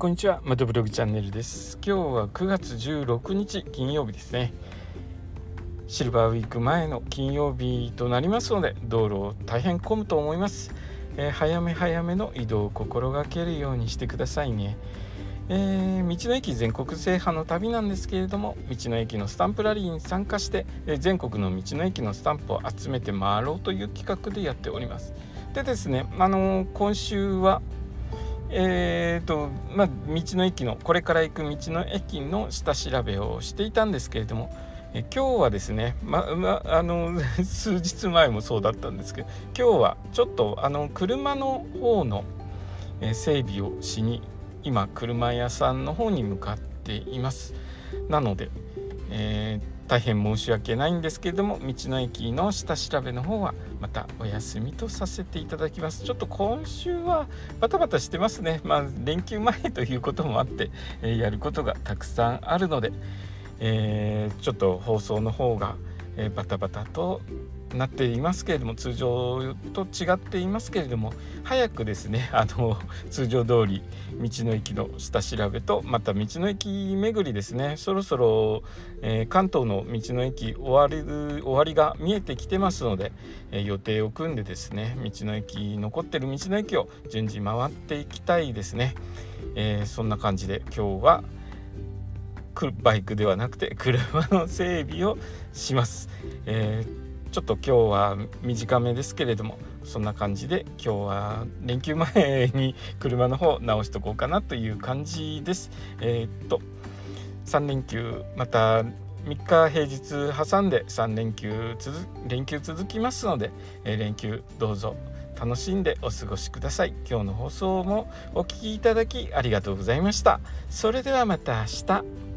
こんにちはマドブログチャンネルです。今日は9月16日金曜日ですね。シルバーウィーク前の金曜日となりますので道路大変混むと思います、えー、早め早めの移動を心がけるようにしてくださいね。えー、道の駅全国制覇の旅なんですけれども道の駅のスタンプラリーに参加して、えー、全国の道の駅のスタンプを集めて回ろうという企画でやっております。でですね、あのー、今週はえーとまあ、道の駅のこれから行く道の駅の下調べをしていたんですけれどもえ今日はですね、まま、あの 数日前もそうだったんですけど今日はちょっとあの車の方の整備をしに今車屋さんの方に向かっています。なので、えー大変申し訳ないんですけれども道の駅の下調べの方はまたお休みとさせていただきます。ちょっと今週はバタバタしてますね。まあ連休前ということもあって、えー、やることがたくさんあるので、えー、ちょっと放送の方が、えー、バタバタとなっていますけれども通常と違っていますけれども早くですね あの通常通り道の駅の下調べとまた道の駅巡りですねそろそろ、えー、関東の道の駅終わり終わりが見えてきてますので、えー、予定を組んでですね道の駅残ってる道の駅を順次回っていきたいですね、えー、そんな感じで今日はバイクではなくて車の整備をします。えーちょっと今日は短めですけれどもそんな感じで今日は連休前に車の方直しとこうかなという感じです。えー、っと3連休また3日平日挟んで3連休続連休続きますので、えー、連休どうぞ楽しんでお過ごしください。今日の放送もお聴きいただきありがとうございました。それではまた明日。